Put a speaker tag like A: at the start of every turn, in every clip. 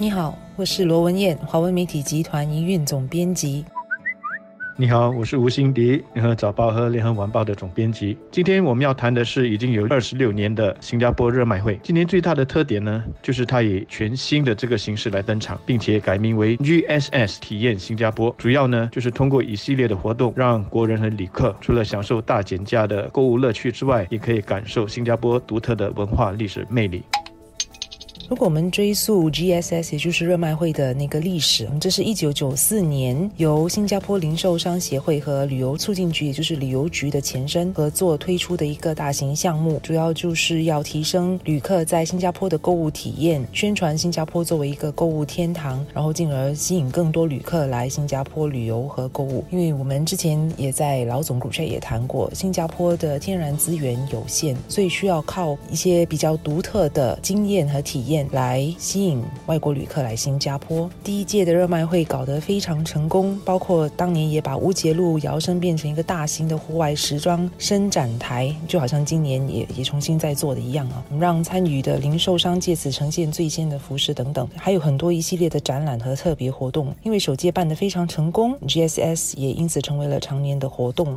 A: 你好，我是罗文燕，华文媒体集团营运总编辑。
B: 你好，我是吴欣迪，联合早报和联合晚报的总编辑。今天我们要谈的是已经有二十六年的新加坡热卖会。今年最大的特点呢，就是它以全新的这个形式来登场，并且改名为 GSS 体验新加坡。主要呢，就是通过一系列的活动，让国人和旅客除了享受大减价的购物乐趣之外，也可以感受新加坡独特的文化历史魅力。
A: 如果我们追溯 GSS，也就是热卖会的那个历史，这是一九九四年由新加坡零售商协会和旅游促进局，也就是旅游局的前身合作推出的一个大型项目，主要就是要提升旅客在新加坡的购物体验，宣传新加坡作为一个购物天堂，然后进而吸引更多旅客来新加坡旅游和购物。因为我们之前也在老总股 h 也谈过，新加坡的天然资源有限，所以需要靠一些比较独特的经验和体验。来吸引外国旅客来新加坡。第一届的热卖会搞得非常成功，包括当年也把乌节路摇身变成一个大型的户外时装伸展台，就好像今年也也重新在做的一样啊，让参与的零售商借此呈现最新的服饰等等，还有很多一系列的展览和特别活动。因为首届办得非常成功，GSS 也因此成为了常年的活动。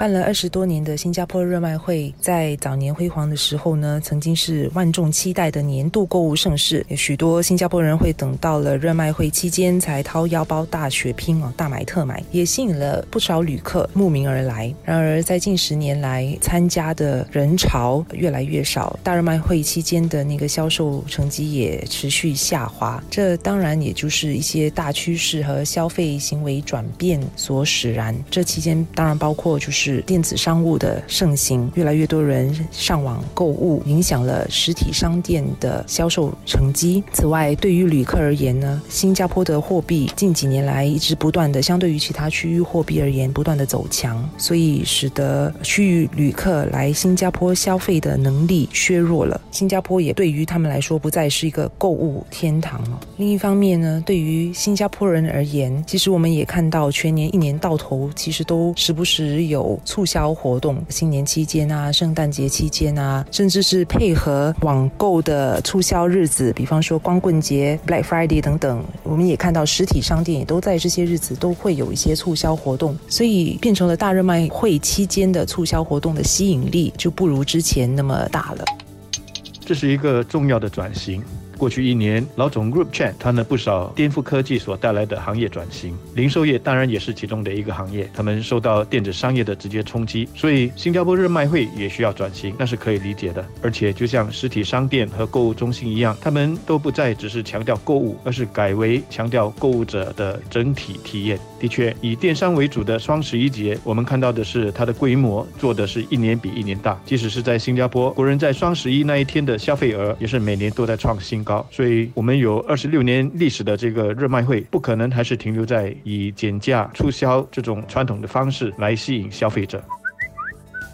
A: 办了二十多年的新加坡热卖会，在早年辉煌的时候呢，曾经是万众期待的年度购物盛事。有许多新加坡人会等到了热卖会期间才掏腰包大血拼啊，大买特买，也吸引了不少旅客慕名而来。然而，在近十年来，参加的人潮越来越少，大热卖会期间的那个销售成绩也持续下滑。这当然也就是一些大趋势和消费行为转变所使然。这期间当然包括就是。电子商务的盛行，越来越多人上网购物，影响了实体商店的销售成绩。此外，对于旅客而言呢，新加坡的货币近几年来一直不断的，相对于其他区域货币而言，不断的走强，所以使得区域旅客来新加坡消费的能力削弱了。新加坡也对于他们来说不再是一个购物天堂了。另一方面呢，对于新加坡人而言，其实我们也看到全年一年到头，其实都时不时有。促销活动，新年期间啊，圣诞节期间啊，甚至是配合网购的促销日子，比方说光棍节、Black Friday 等等，我们也看到实体商店也都在这些日子都会有一些促销活动，所以变成了大热卖会期间的促销活动的吸引力就不如之前那么大了。
B: 这是一个重要的转型。过去一年，老总 Group Chat 谈了不少颠覆科技所带来的行业转型，零售业当然也是其中的一个行业。他们受到电子商业的直接冲击，所以新加坡热卖会也需要转型，那是可以理解的。而且，就像实体商店和购物中心一样，他们都不再只是强调购物，而是改为强调购物者的整体体验。的确，以电商为主的双十一节，我们看到的是它的规模做的是一年比一年大。即使是在新加坡，国人在双十一那一天的消费额也是每年都在创新。所以，我们有二十六年历史的这个热卖会，不可能还是停留在以减价促销这种传统的方式来吸引消费者。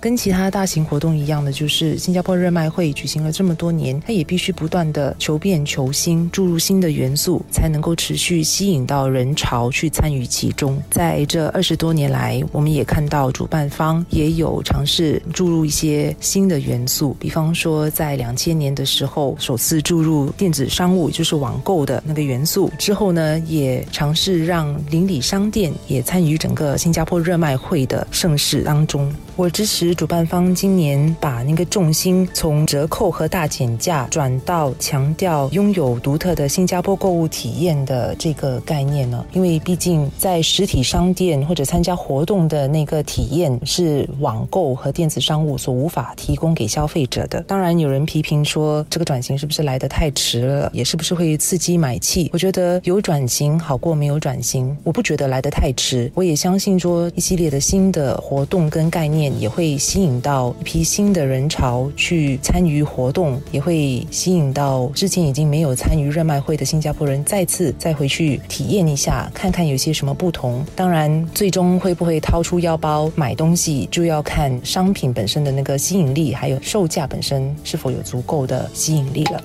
A: 跟其他大型活动一样的，就是新加坡热卖会举行了这么多年，它也必须不断的求变求新，注入新的元素，才能够持续吸引到人潮去参与其中。在这二十多年来，我们也看到主办方也有尝试注入一些新的元素，比方说在两千年的时候，首次注入电子商务，就是网购的那个元素。之后呢，也尝试让邻里商店也参与整个新加坡热卖会的盛事当中。我支持主办方今年把那个重心从折扣和大减价转到强调拥有独特的新加坡购物体验的这个概念呢？因为毕竟在实体商店或者参加活动的那个体验是网购和电子商务所无法提供给消费者的。当然，有人批评说这个转型是不是来得太迟了，也是不是会刺激买气？我觉得有转型好过没有转型。我不觉得来得太迟，我也相信说一系列的新的活动跟概念。也会吸引到一批新的人潮去参与活动，也会吸引到之前已经没有参与热卖会的新加坡人再次再回去体验一下，看看有些什么不同。当然，最终会不会掏出腰包买东西，就要看商品本身的那个吸引力，还有售价本身是否有足够的吸引力了。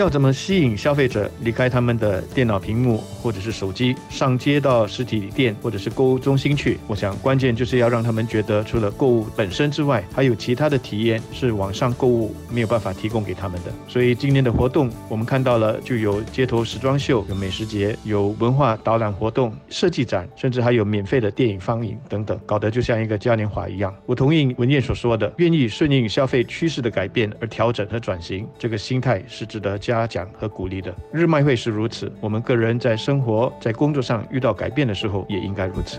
B: 要怎么吸引消费者离开他们的电脑屏幕或者是手机，上街到实体店或者是购物中心去？我想关键就是要让他们觉得，除了购物本身之外，还有其他的体验是网上购物没有办法提供给他们的。所以今年的活动，我们看到了就有街头时装秀、有美食节、有文化导览活动、设计展，甚至还有免费的电影放映等等，搞得就像一个嘉年华一样。我同意文燕所说的，愿意顺应消费趋势的改变而调整和转型，这个心态是值得嘉奖和鼓励的。日卖会是如此，我们个人在生活、在工作上遇到改变的时候，也应该如此。